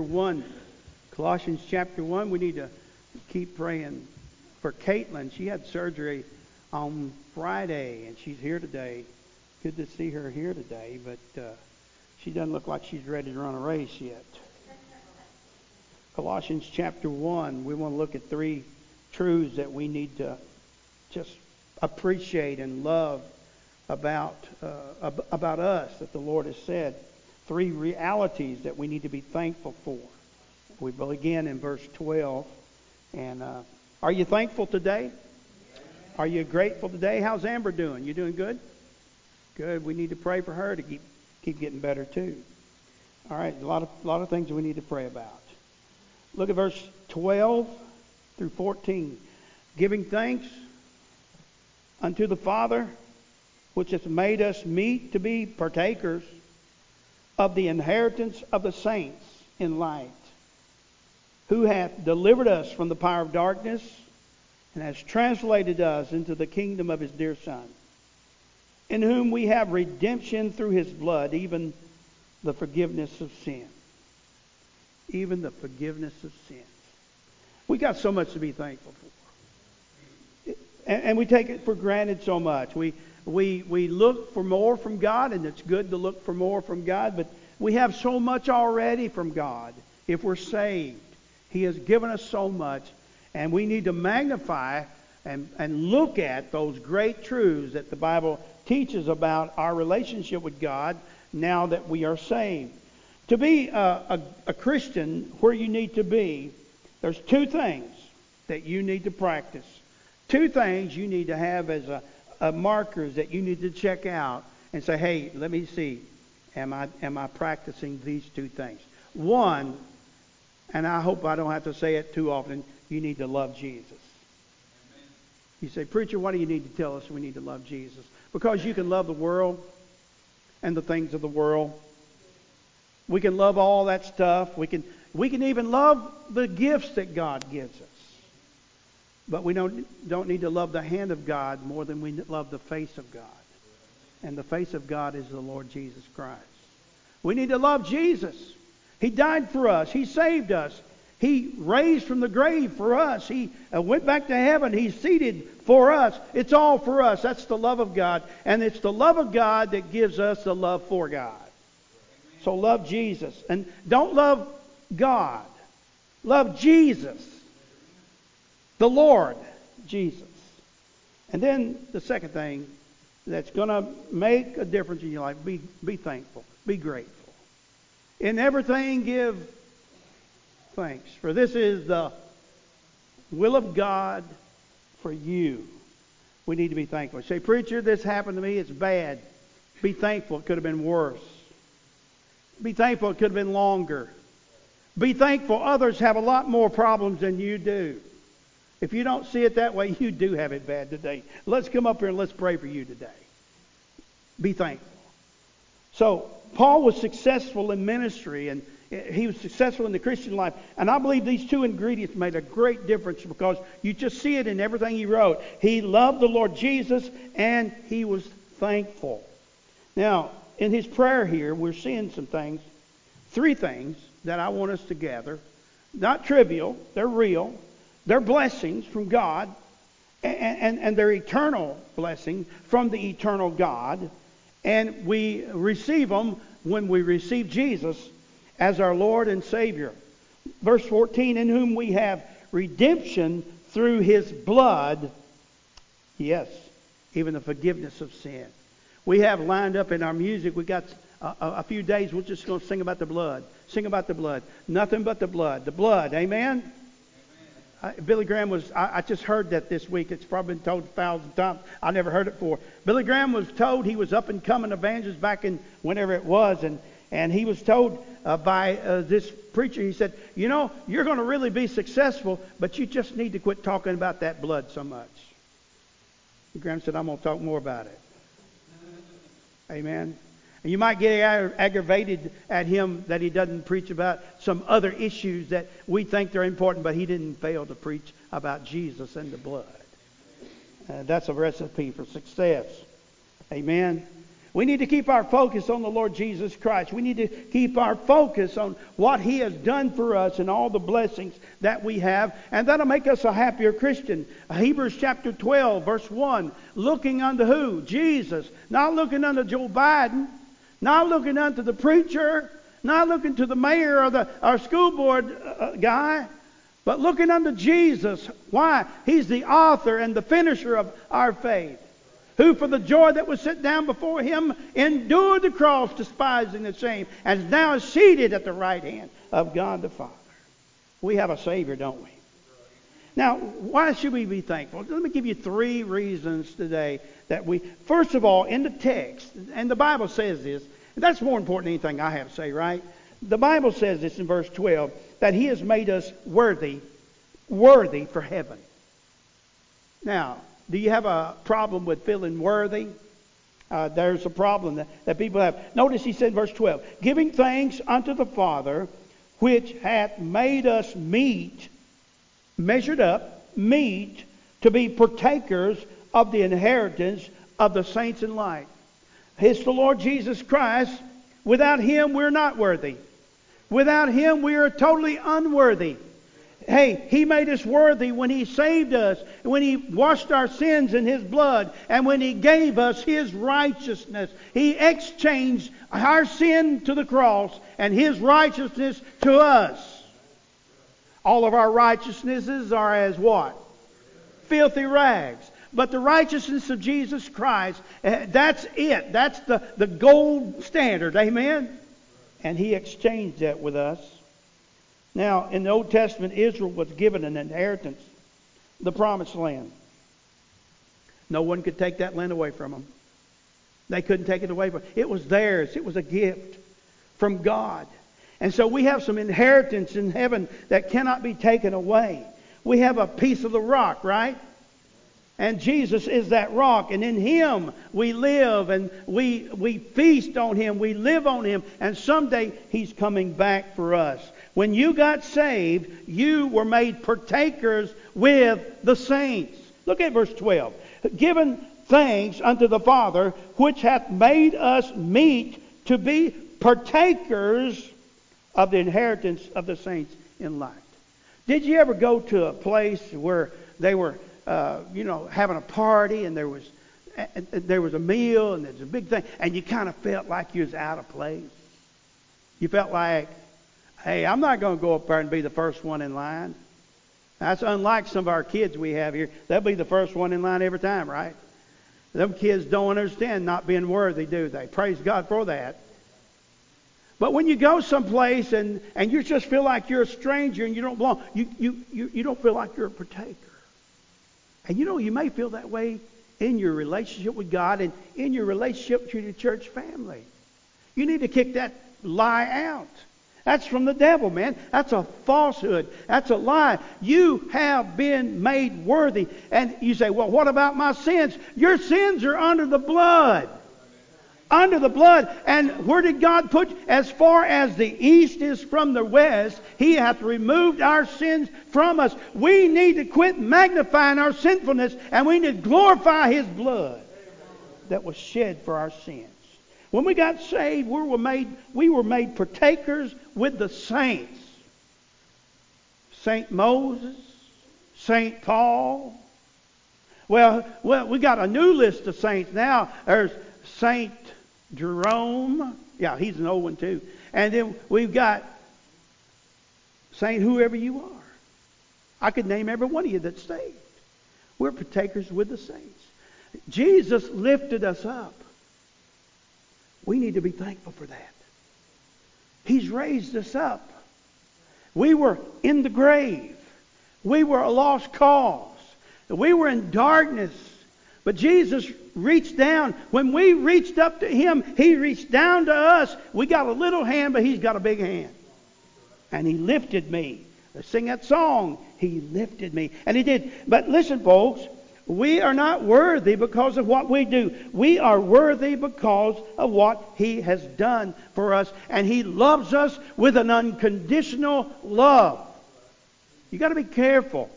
1. Colossians chapter 1. We need to keep praying for Caitlin. She had surgery on Friday, and she's here today. Good to see her here today, but uh, she doesn't look like she's ready to run a race yet. Colossians chapter 1. We want to look at three truths that we need to just appreciate and love about, uh, about us that the Lord has said. Three realities that we need to be thankful for. We begin in verse 12. And uh, are you thankful today? Are you grateful today? How's Amber doing? You doing good? Good. We need to pray for her to keep keep getting better too. All right, a lot of a lot of things we need to pray about. Look at verse 12 through 14. Giving thanks unto the Father, which hath made us meet to be partakers of the inheritance of the saints in light, who hath delivered us from the power of darkness and has translated us into the kingdom of his dear Son, in whom we have redemption through his blood, even the forgiveness of sin. Even the forgiveness of sins. We got so much to be thankful for. And, and we take it for granted so much. We, we, we look for more from God, and it's good to look for more from God, but we have so much already from God if we're saved. He has given us so much, and we need to magnify and, and look at those great truths that the Bible teaches about our relationship with God now that we are saved. To be a, a, a Christian where you need to be, there's two things that you need to practice. Two things you need to have as a, a markers that you need to check out and say, hey, let me see. Am I, am I practicing these two things? One, and I hope I don't have to say it too often, you need to love Jesus. You say, Preacher, why do you need to tell us we need to love Jesus? Because you can love the world and the things of the world. We can love all that stuff. We can, we can even love the gifts that God gives us. But we don't, don't need to love the hand of God more than we love the face of God. And the face of God is the Lord Jesus Christ. We need to love Jesus. He died for us. He saved us. He raised from the grave for us. He uh, went back to heaven. He's seated for us. It's all for us. That's the love of God. And it's the love of God that gives us the love for God. So love Jesus. And don't love God. Love Jesus. The Lord Jesus. And then the second thing that's going to make a difference in your life, be, be thankful. Be grateful. In everything, give thanks. For this is the will of God for you. We need to be thankful. Say, preacher, this happened to me. It's bad. Be thankful. It could have been worse. Be thankful. It could have been longer. Be thankful. Others have a lot more problems than you do. If you don't see it that way, you do have it bad today. Let's come up here and let's pray for you today. Be thankful. So, Paul was successful in ministry and he was successful in the Christian life. And I believe these two ingredients made a great difference because you just see it in everything he wrote. He loved the Lord Jesus and he was thankful. Now, in his prayer here, we're seeing some things, three things that I want us to gather. Not trivial, they're real, they're blessings from God, and, and, and they're eternal blessing from the eternal God. And we receive them when we receive Jesus as our Lord and Savior. Verse 14, in whom we have redemption through his blood. Yes, even the forgiveness of sin. We have lined up in our music, we got a, a few days, we're just going to sing about the blood. Sing about the blood. Nothing but the blood. The blood. Amen? Billy Graham was, I, I, just heard that this week. It's probably been told a thousand times. I never heard it before. Billy Graham was told he was up and coming evangelist back in whenever it was, and, and he was told uh, by uh, this preacher, he said, You know, you're going to really be successful, but you just need to quit talking about that blood so much. Graham said, I'm going to talk more about it. Amen. And you might get aggravated at him that he doesn't preach about some other issues that we think they're important, but he didn't fail to preach about Jesus and the blood. Uh, that's a recipe for success. Amen. We need to keep our focus on the Lord Jesus Christ. We need to keep our focus on what He has done for us and all the blessings that we have, and that'll make us a happier Christian. Hebrews chapter 12, verse 1. Looking unto who? Jesus. Not looking unto Joe Biden, not looking unto the preacher, not looking to the mayor or the our school board uh, guy, but looking unto Jesus. Why? He's the author and the finisher of our faith who for the joy that was set down before him endured the cross, despising the shame, and is now seated at the right hand of God the Father. We have a Savior, don't we? Now, why should we be thankful? Let me give you three reasons today that we, first of all, in the text, and the Bible says this, that's more important than anything I have to say, right? The Bible says this in verse 12, that He has made us worthy, worthy for heaven. Now, do you have a problem with feeling worthy? Uh, there's a problem that, that people have. Notice he said in verse 12, giving thanks unto the Father, which hath made us meet, measured up, meet, to be partakers of the inheritance of the saints in light. It's the Lord Jesus Christ. Without him, we're not worthy. Without him, we are totally unworthy. Hey, He made us worthy when He saved us, when He washed our sins in His blood, and when He gave us His righteousness. He exchanged our sin to the cross and His righteousness to us. All of our righteousnesses are as what? Filthy rags. But the righteousness of Jesus Christ, eh, that's it. That's the, the gold standard. Amen? And He exchanged that with us. Now, in the Old Testament, Israel was given an inheritance, the promised land. No one could take that land away from them. They couldn't take it away from them. It was theirs. It was a gift from God. And so we have some inheritance in heaven that cannot be taken away. We have a piece of the rock, right? And Jesus is that rock, and in Him we live and we, we feast on Him, we live on Him, and someday He's coming back for us. When you got saved, you were made partakers with the saints. Look at verse 12. Given thanks unto the Father, which hath made us meet to be partakers of the inheritance of the saints in light. Did you ever go to a place where they were, uh, you know, having a party and there was there was a meal and there's a big thing, and you kind of felt like you was out of place? You felt like Hey, I'm not going to go up there and be the first one in line. That's unlike some of our kids we have here. They'll be the first one in line every time, right? Them kids don't understand not being worthy, do they? Praise God for that. But when you go someplace and, and you just feel like you're a stranger and you don't belong, you, you, you, you don't feel like you're a partaker. And you know, you may feel that way in your relationship with God and in your relationship to your church family. You need to kick that lie out. That's from the devil, man. That's a falsehood. That's a lie. You have been made worthy. And you say, well, what about my sins? Your sins are under the blood. Under the blood. And where did God put? As far as the east is from the west, He hath removed our sins from us. We need to quit magnifying our sinfulness and we need to glorify His blood that was shed for our sins. When we got saved, we were made, we were made partakers with the saints. Saint Moses, Saint Paul. Well, well, we got a new list of saints now. There's Saint Jerome. Yeah, he's an old one too. And then we've got Saint whoever you are. I could name every one of you that's saved. We're partakers with the saints. Jesus lifted us up. We need to be thankful for that. He's raised us up. We were in the grave. We were a lost cause. We were in darkness. But Jesus reached down. When we reached up to Him, He reached down to us. We got a little hand, but He's got a big hand. And He lifted me. Let's sing that song. He lifted me. And He did. But listen, folks, we are not worthy because of what we do. We are worthy because of what He has done for us. And He loves us with an unconditional love. You got to be careful.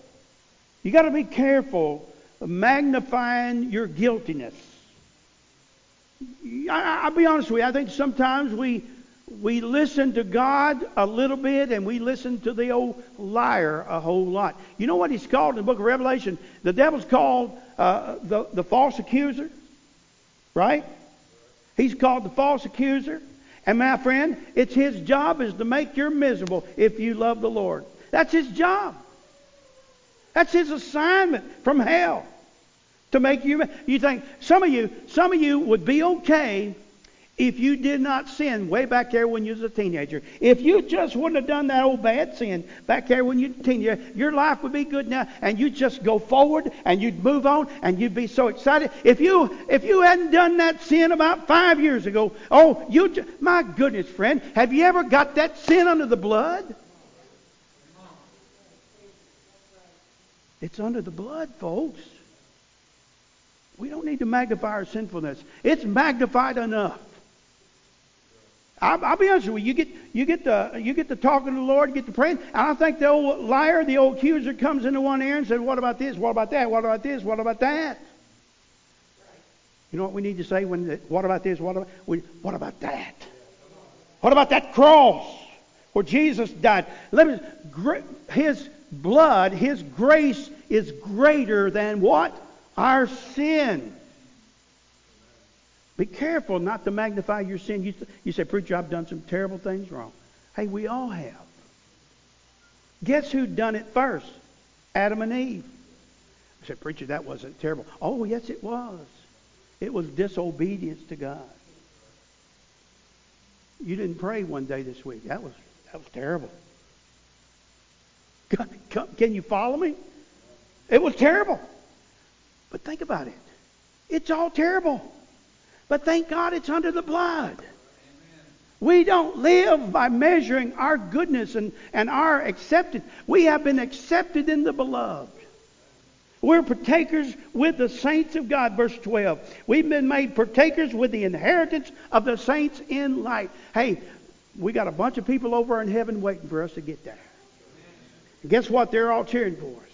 You got to be careful magnifying your guiltiness. I, will be honest with you. I think sometimes we we listen to God a little bit and we listen to the old liar a whole lot. You know what he's called in the book of Revelation? The devil's called uh, the, the false accuser, right? He's called the false accuser. And my friend, it's his job is to make you miserable if you love the Lord. That's his job. That's his assignment from hell to make you. You think some of you, some of you would be okay if you did not sin way back there when you was a teenager, if you just wouldn't have done that old bad sin back there when you were a teenager, your life would be good now, and you'd just go forward and you'd move on and you'd be so excited. If you if you hadn't done that sin about five years ago, oh, you my goodness, friend, have you ever got that sin under the blood? It's under the blood, folks. We don't need to magnify our sinfulness. It's magnified enough. I'll, I'll, be honest with you. You get you get the you get the talking to the Lord, you get the praying. And I think the old liar, the old accuser, comes into one ear and says, "What about this? What about that? What about this? What about that?" You know what we need to say when? The, what about this? What about we, what about that? What about that cross where Jesus died? Let me. His blood, His grace is greater than what our sin. Be careful not to magnify your sin. You, you say, Preacher, I've done some terrible things wrong. Hey, we all have. Guess who done it first? Adam and Eve. I said, Preacher, that wasn't terrible. Oh, yes, it was. It was disobedience to God. You didn't pray one day this week. That was that was terrible. Can you follow me? It was terrible. But think about it. It's all terrible. But thank God it's under the blood. We don't live by measuring our goodness and, and our acceptance. We have been accepted in the beloved. We're partakers with the saints of God, verse 12. We've been made partakers with the inheritance of the saints in light. Hey, we got a bunch of people over in heaven waiting for us to get there. Guess what? They're all cheering for us.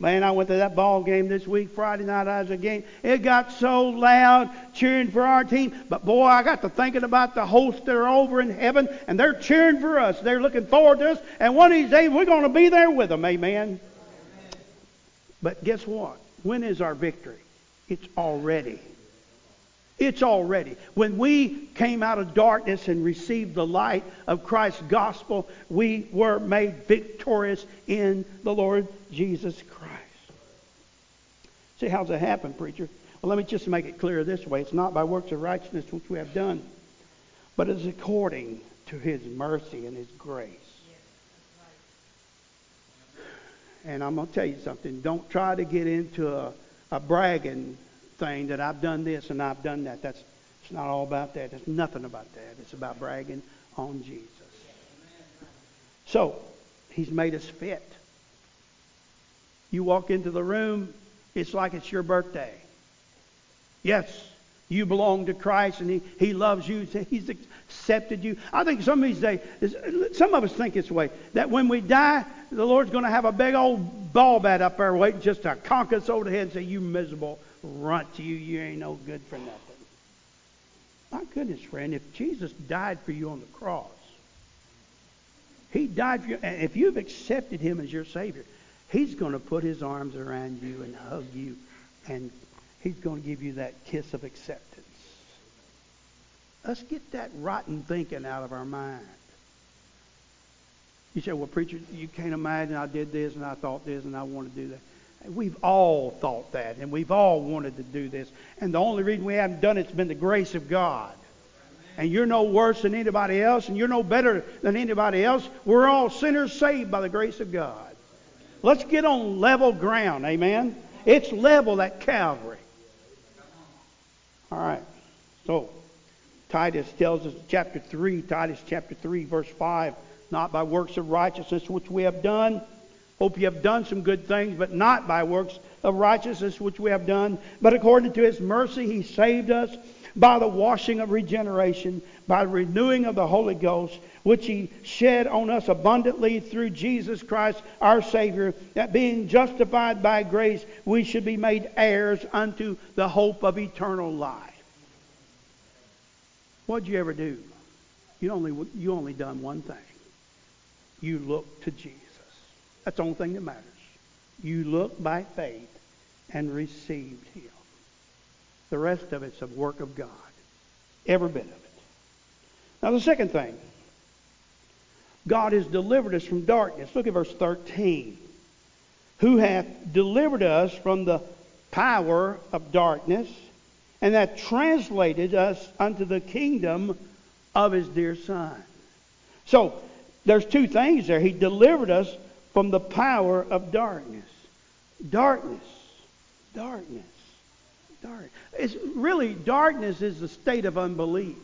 Man, I went to that ball game this week, Friday night. I was a game. It got so loud cheering for our team. But boy, I got to thinking about the hosts that are over in heaven, and they're cheering for us. They're looking forward to us. And one of these days, we're going to be there with them. Amen. Amen. But guess what? When is our victory? It's already. It's already. When we came out of darkness and received the light of Christ's gospel, we were made victorious in the Lord Jesus Christ. See, how's that happen, preacher? Well, let me just make it clear this way. It's not by works of righteousness which we have done, but it's according to his mercy and his grace. And I'm going to tell you something. Don't try to get into a, a bragging thing that I've done this and I've done that. That's it's not all about that. It's nothing about that. It's about bragging on Jesus. So, he's made us fit. You walk into the room, it's like it's your birthday. Yes, you belong to Christ and he, he loves you. He's accepted you. I think some of these days, some of us think this way, that when we die, the Lord's going to have a big old ball bat up there waiting just to conk us over the head and say, you miserable runt, to you, you ain't no good for nothing. My goodness, friend, if Jesus died for you on the cross, he died for you, and if you've accepted him as your Savior, he's going to put his arms around you and hug you, and he's going to give you that kiss of acceptance. Let's get that rotten thinking out of our mind. You say, well, preacher, you can't imagine I did this and I thought this and I want to do that. We've all thought that, and we've all wanted to do this. And the only reason we haven't done it has been the grace of God. And you're no worse than anybody else, and you're no better than anybody else. We're all sinners saved by the grace of God. Let's get on level ground, amen? It's level at Calvary. All right. So, Titus tells us, chapter 3, Titus chapter 3, verse 5, not by works of righteousness which we have done Hope you have done some good things, but not by works of righteousness which we have done, but according to his mercy he saved us by the washing of regeneration, by the renewing of the Holy Ghost, which he shed on us abundantly through Jesus Christ our Savior, that being justified by grace, we should be made heirs unto the hope of eternal life. What'd you ever do? You only you only done one thing. You look to Jesus. That's the only thing that matters. You look by faith and received him. The rest of it's a work of God. Every bit of it. Now the second thing. God has delivered us from darkness. Look at verse 13. Who hath delivered us from the power of darkness and hath translated us unto the kingdom of his dear Son. So, there's two things there. He delivered us from the power of darkness. Darkness. Darkness. Dark. It's really darkness is the state of unbelief.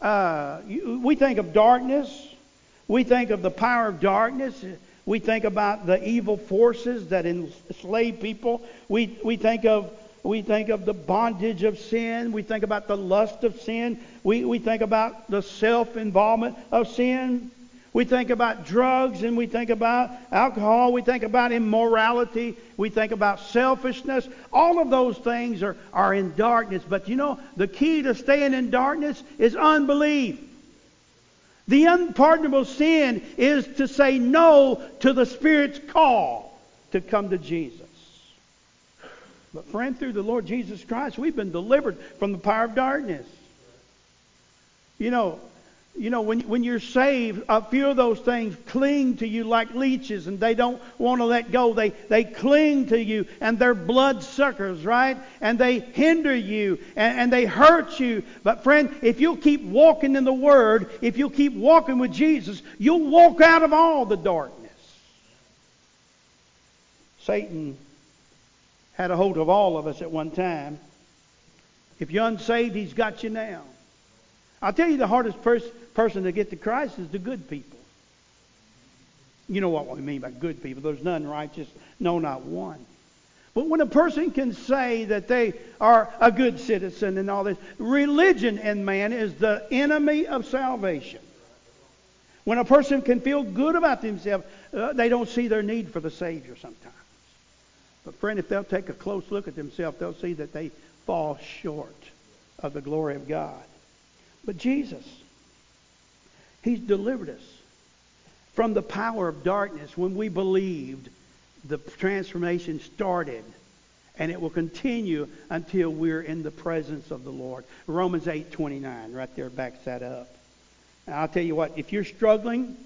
Uh, we think of darkness. We think of the power of darkness. We think about the evil forces that enslave people. We, we think of we think of the bondage of sin. We think about the lust of sin. We, we think about the self involvement of sin. We think about drugs and we think about alcohol. We think about immorality. We think about selfishness. All of those things are, are in darkness. But you know, the key to staying in darkness is unbelief. The unpardonable sin is to say no to the Spirit's call to come to Jesus. But friend, through the Lord Jesus Christ, we've been delivered from the power of darkness. You know, you know, when, when you're saved, a few of those things cling to you like leeches and they don't want to let go. They, they cling to you and they're blood suckers, right? And they hinder you and, and they hurt you. But friend, if you'll keep walking in the Word, if you'll keep walking with Jesus, you'll walk out of all the darkness. Satan had a hold of all of us at one time. If you're unsaved, he's got you now. I'll tell you the hardest pers- person to get to Christ is the good people. You know what we mean by good people. There's none righteous, no, not one. But when a person can say that they are a good citizen and all this, religion in man is the enemy of salvation. When a person can feel good about themselves, uh, they don't see their need for the Savior sometimes. But friend, if they'll take a close look at themselves, they'll see that they fall short of the glory of God. But Jesus, He's delivered us from the power of darkness when we believed the transformation started and it will continue until we're in the presence of the Lord. Romans 8:29 right there backs that up. And I'll tell you what, if you're struggling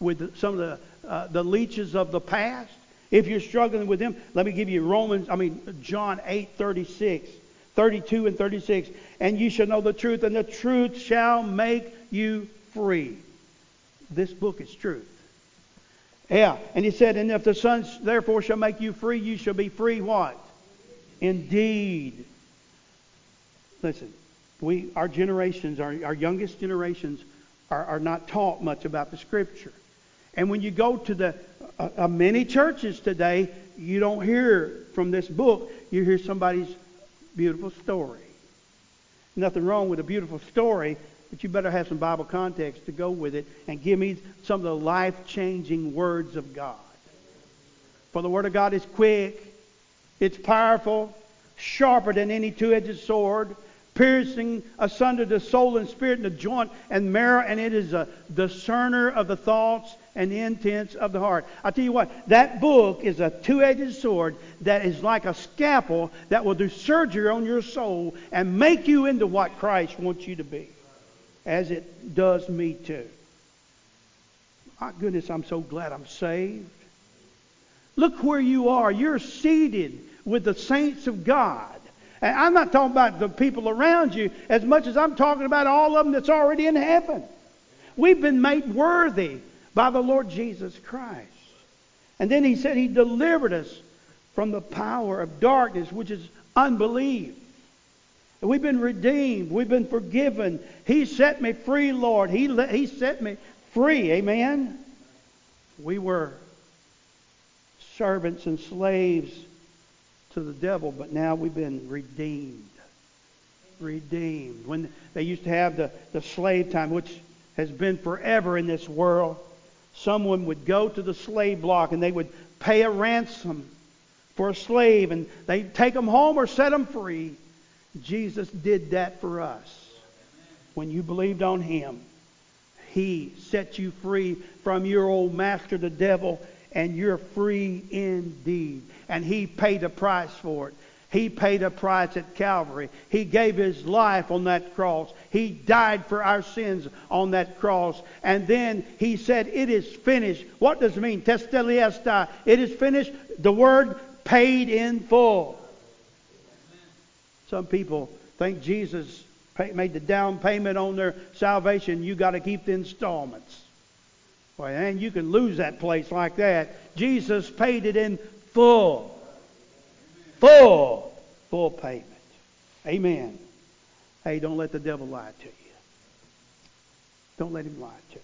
with some of the uh, the leeches of the past, if you're struggling with them, let me give you Romans, I mean, John 8 36, 32 and 36. And you shall know the truth, and the truth shall make you free. This book is truth. Yeah. And he said, And if the Son therefore shall make you free, you shall be free what? Indeed. Listen, we our generations, our, our youngest generations, are, are not taught much about the Scripture. And when you go to the uh, uh, many churches today, you don't hear from this book. You hear somebody's beautiful story. Nothing wrong with a beautiful story, but you better have some Bible context to go with it and give me some of the life-changing words of God. For the Word of God is quick, it's powerful, sharper than any two-edged sword, piercing asunder the soul and spirit and the joint and marrow, and it is a discerner of the thoughts and the intents of the heart. I tell you what, that book is a two-edged sword that is like a scalpel that will do surgery on your soul and make you into what Christ wants you to be, as it does me too. My goodness, I'm so glad I'm saved. Look where you are. You're seated with the saints of God. And I'm not talking about the people around you as much as I'm talking about all of them that's already in heaven. We've been made worthy by the Lord Jesus Christ. And then he said he delivered us from the power of darkness, which is unbelief. We've been redeemed. We've been forgiven. He set me free, Lord. He, let, he set me free. Amen. We were servants and slaves to the devil, but now we've been redeemed. Redeemed. When they used to have the, the slave time, which has been forever in this world, someone would go to the slave block and they would pay a ransom for a slave and they'd take them home or set them free. Jesus did that for us. when you believed on Him, He set you free from your old master, the devil, and you're free indeed. And He paid a price for it. He paid a price at Calvary. He gave His life on that cross. He died for our sins on that cross. And then He said, It is finished. What does it mean? Tetelestai. It is finished. The word paid in full. Some people think Jesus made the down payment on their salvation. You got to keep the installments. Well, and you can lose that place like that. Jesus paid it in full. Full. Full payment. Amen. Hey, don't let the devil lie to you. Don't let him lie to you.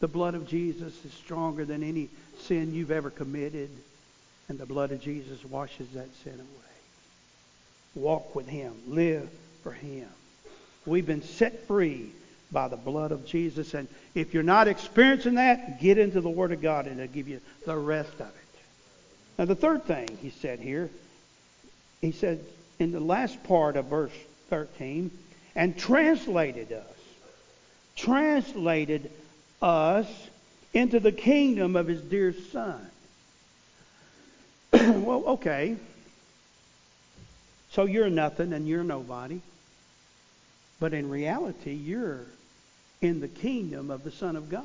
The blood of Jesus is stronger than any sin you've ever committed, and the blood of Jesus washes that sin away. Walk with him. Live for him. We've been set free by the blood of Jesus. And if you're not experiencing that, get into the Word of God and it'll give you the rest of it. Now, the third thing he said here, he said in the last part of verse 13, and translated us. Translated us into the kingdom of his dear Son. well, okay. So you're nothing and you're nobody. But in reality, you're in the kingdom of the Son of God.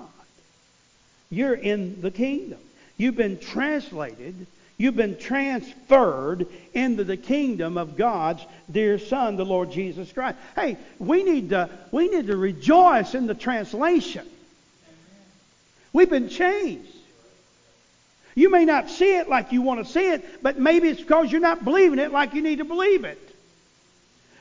You're in the kingdom. You've been translated, you've been transferred into the kingdom of God's dear Son, the Lord Jesus Christ. Hey, we need to, we need to rejoice in the translation. We've been changed. You may not see it like you want to see it, but maybe it's because you're not believing it like you need to believe it.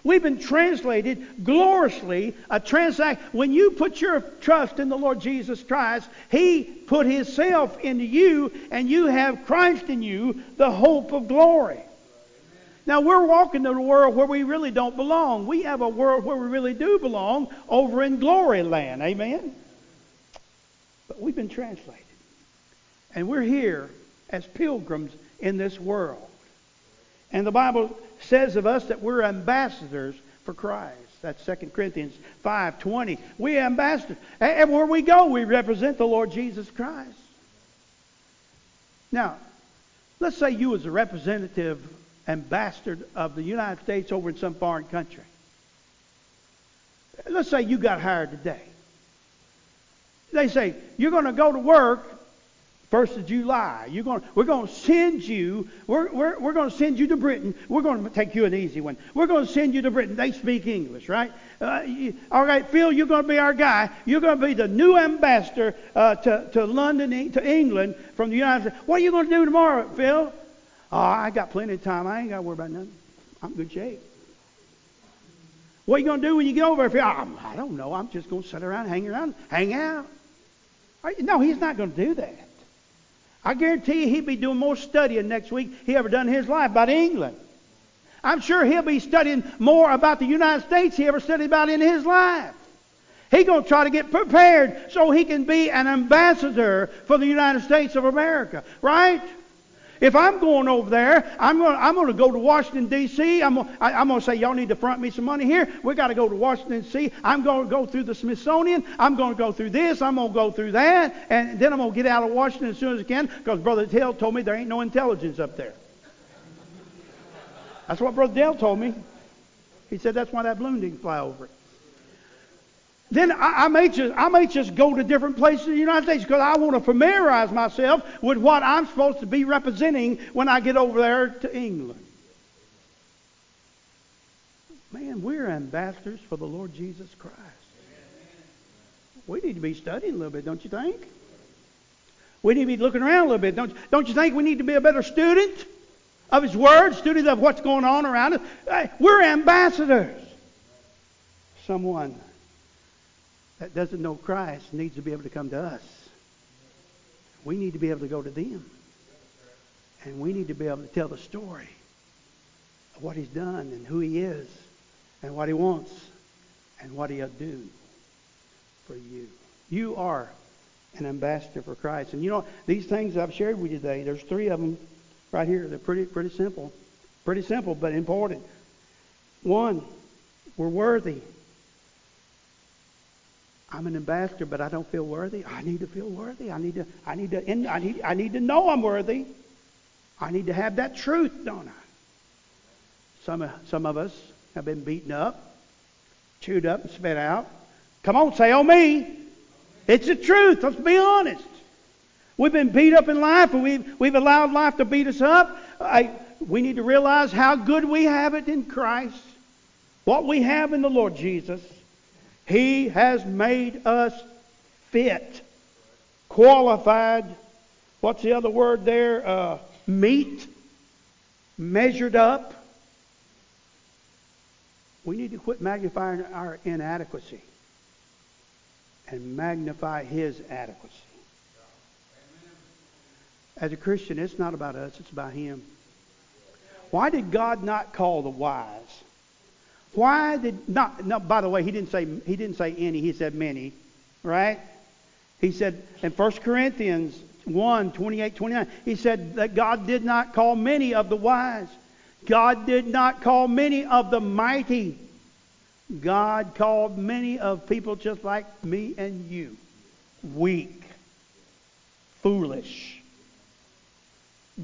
We've been translated gloriously, a transact. When you put your trust in the Lord Jesus Christ, He put Himself into you, and you have Christ in you, the hope of glory. Now we're walking in a world where we really don't belong. We have a world where we really do belong over in glory land. Amen? But we've been translated. And we're here as pilgrims in this world. And the Bible says of us that we're ambassadors for Christ. That's 2 Corinthians 5:20. We ambassadors. And where we go, we represent the Lord Jesus Christ. Now, let's say you was a representative ambassador of the United States over in some foreign country. Let's say you got hired today. They say, you're going to go to work First of July, you're going, we're going to send you, we're, we're, we're going to send you to Britain. We're going to take you an easy one. We're going to send you to Britain. They speak English, right? Uh, you, all right, Phil, you're going to be our guy. You're going to be the new ambassador uh, to, to London, to England from the United States. What are you going to do tomorrow, Phil? Oh, I got plenty of time. I ain't got to worry about nothing. I'm in good shape. What are you going to do when you get over there? Oh, I don't know. I'm just going to sit around, hang around, hang out. No, he's not going to do that. I guarantee you he'll be doing more studying next week he ever done in his life about England. I'm sure he'll be studying more about the United States he ever studied about in his life. He's going to try to get prepared so he can be an ambassador for the United States of America, right? If I'm going over there, I'm going, I'm going to go to Washington, D.C. I'm going, I, I'm going to say, y'all need to front me some money here. we got to go to Washington, D.C. I'm going to go through the Smithsonian. I'm going to go through this. I'm going to go through that. And then I'm going to get out of Washington as soon as I can because Brother Dale told me there ain't no intelligence up there. That's what Brother Dale told me. He said that's why that balloon didn't fly over it then I, I, may just I may just go to different places in the United States because I want to familiarize myself with what I'm supposed to be representing when I get over there to England. Man, we're ambassadors for the Lord Jesus Christ. We need to be studying a little bit, don't you think? We need to be looking around a little bit, don't, don't you think we need to be a better student of His Word, student of what's going on around us? We're ambassadors. Someone that doesn't know Christ needs to be able to come to us. We need to be able to go to them. And we need to be able to tell the story of what he's done and who he is and what he wants and what he'll do for you. You are an ambassador for Christ. And you know, these things I've shared with you today, there's three of them right here. They're pretty, pretty simple. Pretty simple, but important. One, we're worthy I'm an ambassador, but I don't feel worthy. I need to feel worthy. I need to, I need to, I need, I need to know I'm worthy. I need to have that truth, don't I? Some, some of us have been beaten up, chewed up, and spit out. Come on, say, oh me. It's the truth. Let's be honest. We've been beat up in life, and we've, we've allowed life to beat us up. I, we need to realize how good we have it in Christ, what we have in the Lord Jesus. He has made us fit, qualified. What's the other word there? Uh, meet, measured up. We need to quit magnifying our inadequacy and magnify His adequacy. As a Christian, it's not about us, it's about Him. Why did God not call the wise? Why did not? No, by the way, he didn't say he didn't say any. He said many, right? He said in 1 Corinthians 1, 28, 29, he said that God did not call many of the wise. God did not call many of the mighty. God called many of people just like me and you. Weak, foolish,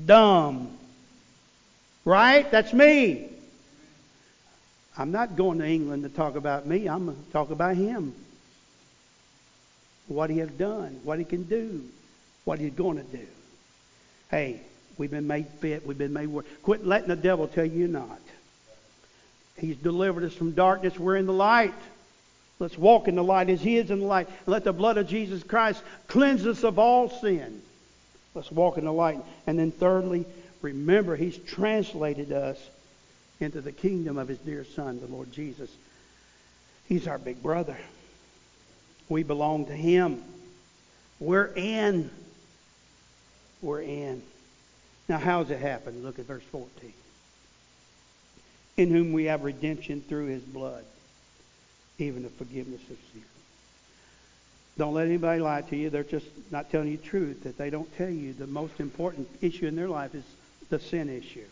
dumb. Right? That's me. I'm not going to England to talk about me. I'm going to talk about him. What he has done, what he can do, what he's going to do. Hey, we've been made fit. We've been made work. Quit letting the devil tell you not. He's delivered us from darkness. We're in the light. Let's walk in the light as he is in the light. And let the blood of Jesus Christ cleanse us of all sin. Let's walk in the light. And then thirdly, remember he's translated us into the kingdom of his dear Son, the Lord Jesus. He's our big brother. We belong to him. We're in. We're in. Now, how does it happen? Look at verse 14. In whom we have redemption through his blood, even the forgiveness of sin. Don't let anybody lie to you. They're just not telling you the truth. That they don't tell you the most important issue in their life is the sin issue.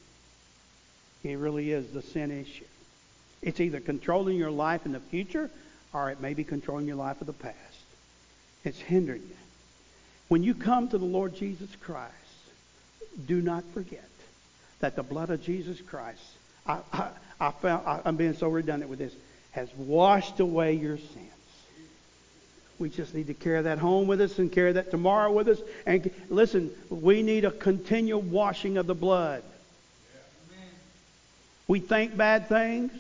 It really is the sin issue. It's either controlling your life in the future or it may be controlling your life of the past. It's hindering you. When you come to the Lord Jesus Christ, do not forget that the blood of Jesus Christ, I, I, I found, I, I'm being so redundant with this, has washed away your sins. We just need to carry that home with us and carry that tomorrow with us. And listen, we need a continual washing of the blood. We think bad things.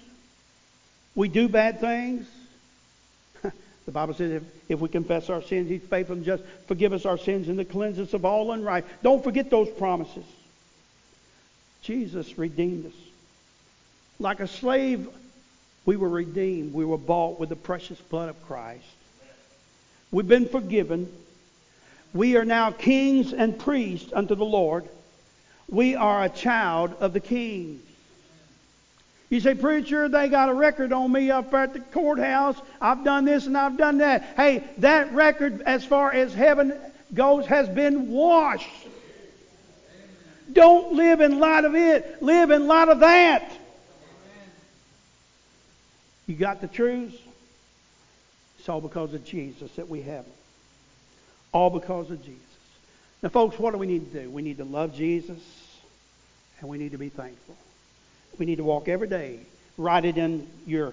We do bad things. the Bible says if, if we confess our sins, He's faithful and just forgive us our sins and to cleanse us of all unrighteousness. Don't forget those promises. Jesus redeemed us. Like a slave, we were redeemed. We were bought with the precious blood of Christ. We've been forgiven. We are now kings and priests unto the Lord. We are a child of the King. You say, Preacher, they got a record on me up at the courthouse. I've done this and I've done that. Hey, that record, as far as heaven goes, has been washed. Don't live in light of it. Live in light of that. You got the truths? It's all because of Jesus that we have them. All because of Jesus. Now, folks, what do we need to do? We need to love Jesus and we need to be thankful. We need to walk every day. Write it in your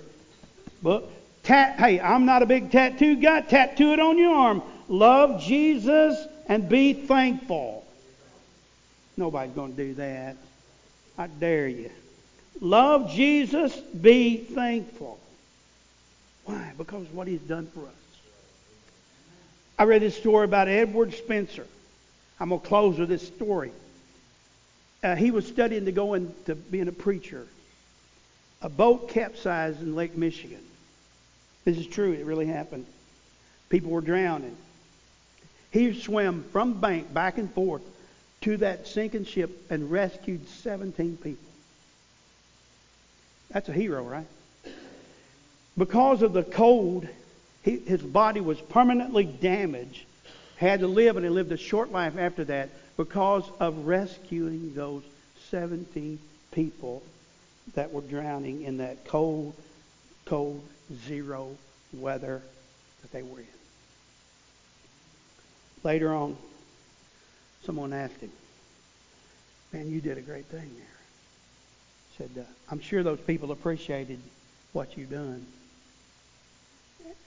book. Tat, hey, I'm not a big tattoo guy. Tattoo it on your arm. Love Jesus and be thankful. Nobody's going to do that. I dare you. Love Jesus, be thankful. Why? Because what he's done for us. I read this story about Edward Spencer. I'm going to close with this story uh, he was studying to go into being a preacher. A boat capsized in Lake Michigan. This is true. It really happened. People were drowning. He swam from bank back and forth to that sinking ship and rescued 17 people. That's a hero, right? Because of the cold, he, his body was permanently damaged. Had to live, and he lived a short life after that because of rescuing those 17 people that were drowning in that cold, cold, zero weather that they were in. Later on, someone asked him, Man, you did a great thing there. Said, uh, I'm sure those people appreciated what you've done.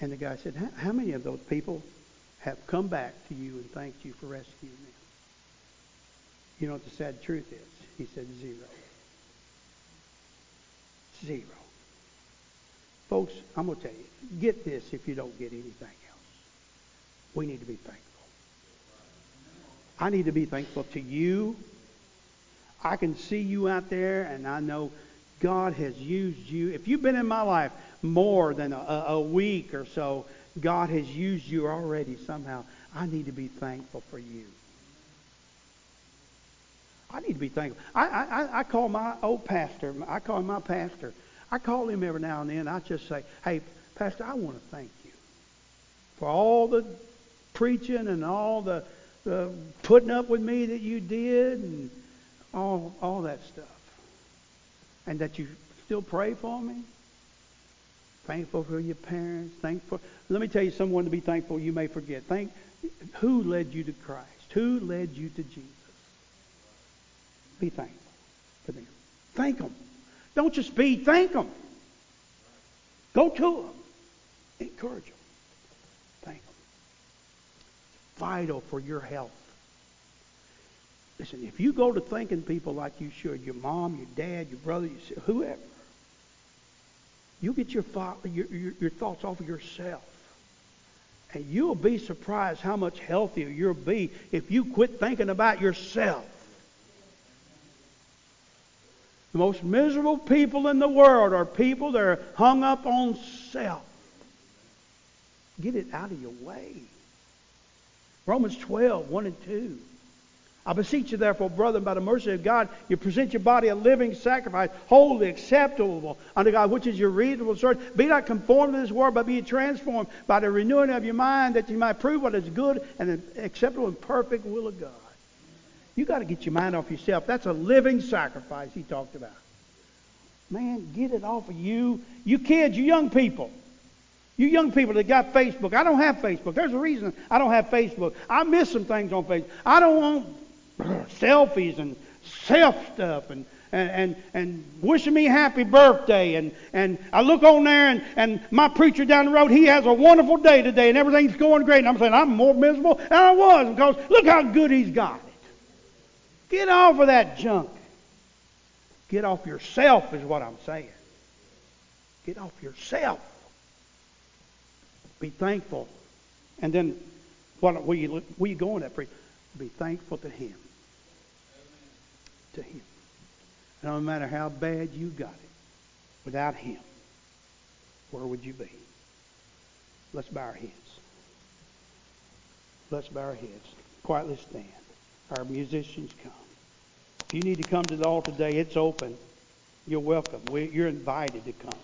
And the guy said, How many of those people have come back to you and thanked you for rescuing them? You know what the sad truth is? He said, Zero. Zero. Folks, I'm going to tell you, get this if you don't get anything else. We need to be thankful. I need to be thankful to you. I can see you out there, and I know God has used you. If you've been in my life more than a, a week or so, God has used you already somehow. I need to be thankful for you. I need to be thankful. I, I, I call my old pastor, I call him my pastor. I call him every now and then. I just say, hey, Pastor, I want to thank you for all the preaching and all the, the putting up with me that you did and all, all that stuff. And that you still pray for me. Thankful for your parents. Thankful. Let me tell you someone to be thankful you may forget. Thank who led you to Christ? Who led you to Jesus? Be thankful for them. Thank them. Don't just be, thank them. Go to them. Encourage them. Thank them. Vital for your health. Listen, if you go to thanking people like you should, your mom, your dad, your brother, your, whoever, you'll get your, your, your, your thoughts off of yourself. And you'll be surprised how much healthier you'll be if you quit thinking about yourself. The most miserable people in the world are people that are hung up on self. Get it out of your way. Romans 12, 1 and 2. I beseech you, therefore, brethren, by the mercy of God, you present your body a living sacrifice, holy, acceptable unto God, which is your reasonable service. Be not conformed to this world, but be transformed by the renewing of your mind, that you might prove what is good and acceptable and perfect will of God. You got to get your mind off yourself. That's a living sacrifice he talked about. Man, get it off of you. You kids, you young people. You young people that got Facebook. I don't have Facebook. There's a reason I don't have Facebook. I miss some things on Facebook. I don't want selfies and self stuff and and, and, and wishing me happy birthday. And, and I look on there, and, and my preacher down the road, he has a wonderful day today, and everything's going great. And I'm saying, I'm more miserable than I was because look how good he's got. Get off of that junk. Get off yourself, is what I'm saying. Get off yourself. Be thankful. And then, what, where, you, where you going at, Be thankful to Him. To Him. And no matter how bad you got it, without Him, where would you be? Let's bow our heads. Let's bow our heads. Quietly stand. Our musicians come. If you need to come to the altar today, it's open. You're welcome. You're invited to come.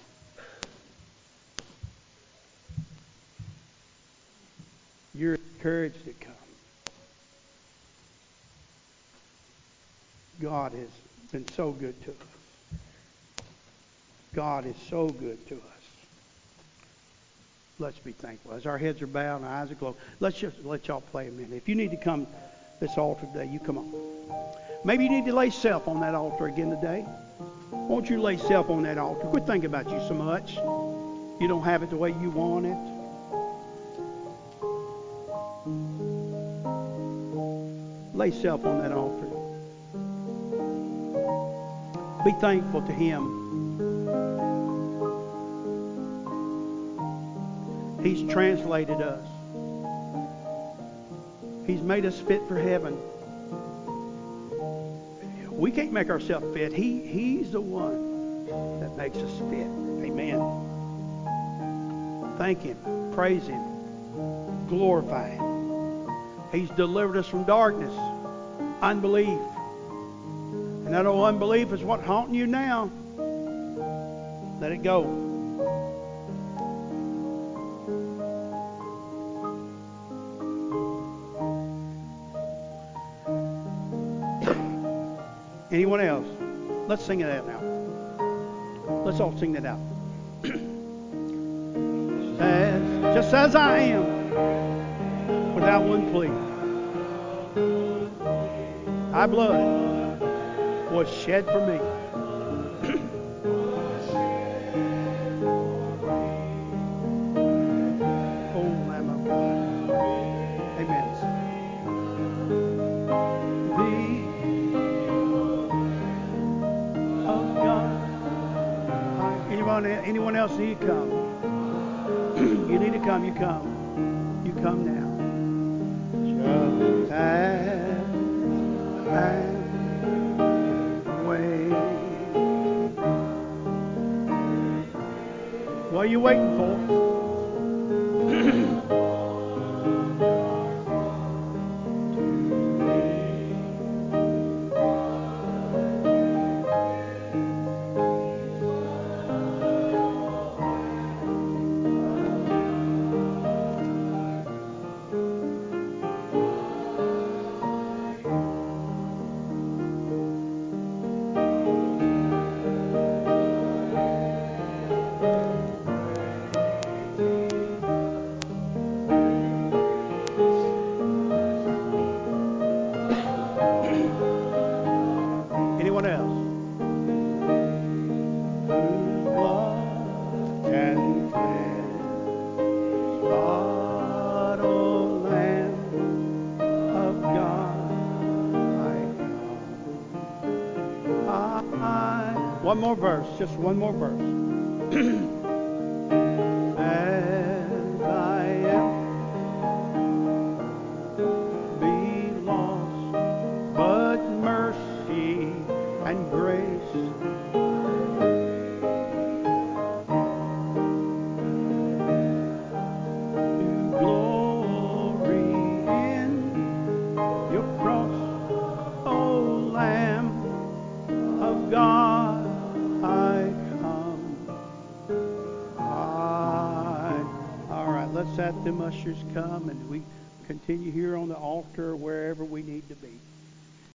You're encouraged to come. God has been so good to us. God is so good to us. Let's be thankful. As our heads are bowed and our eyes are closed, let's just let y'all play a minute. If you need to come this altar today, you come on. Maybe you need to lay self on that altar again today. Won't you lay self on that altar? Quit thinking about you so much. You don't have it the way you want it. Lay self on that altar. Be thankful to Him. He's translated us. He's made us fit for heaven. We can't make ourselves fit. He, he's the one that makes us fit. Amen. Thank Him. Praise Him. Glorify Him. He's delivered us from darkness, unbelief. And that old unbelief is what haunting you now. Let it go. Let's sing it out now. Let's all sing that out. As just as I am, without one plea. Thy blood was shed for me. Need to come? you need to come. You come. You come now. More verse, just one more verse.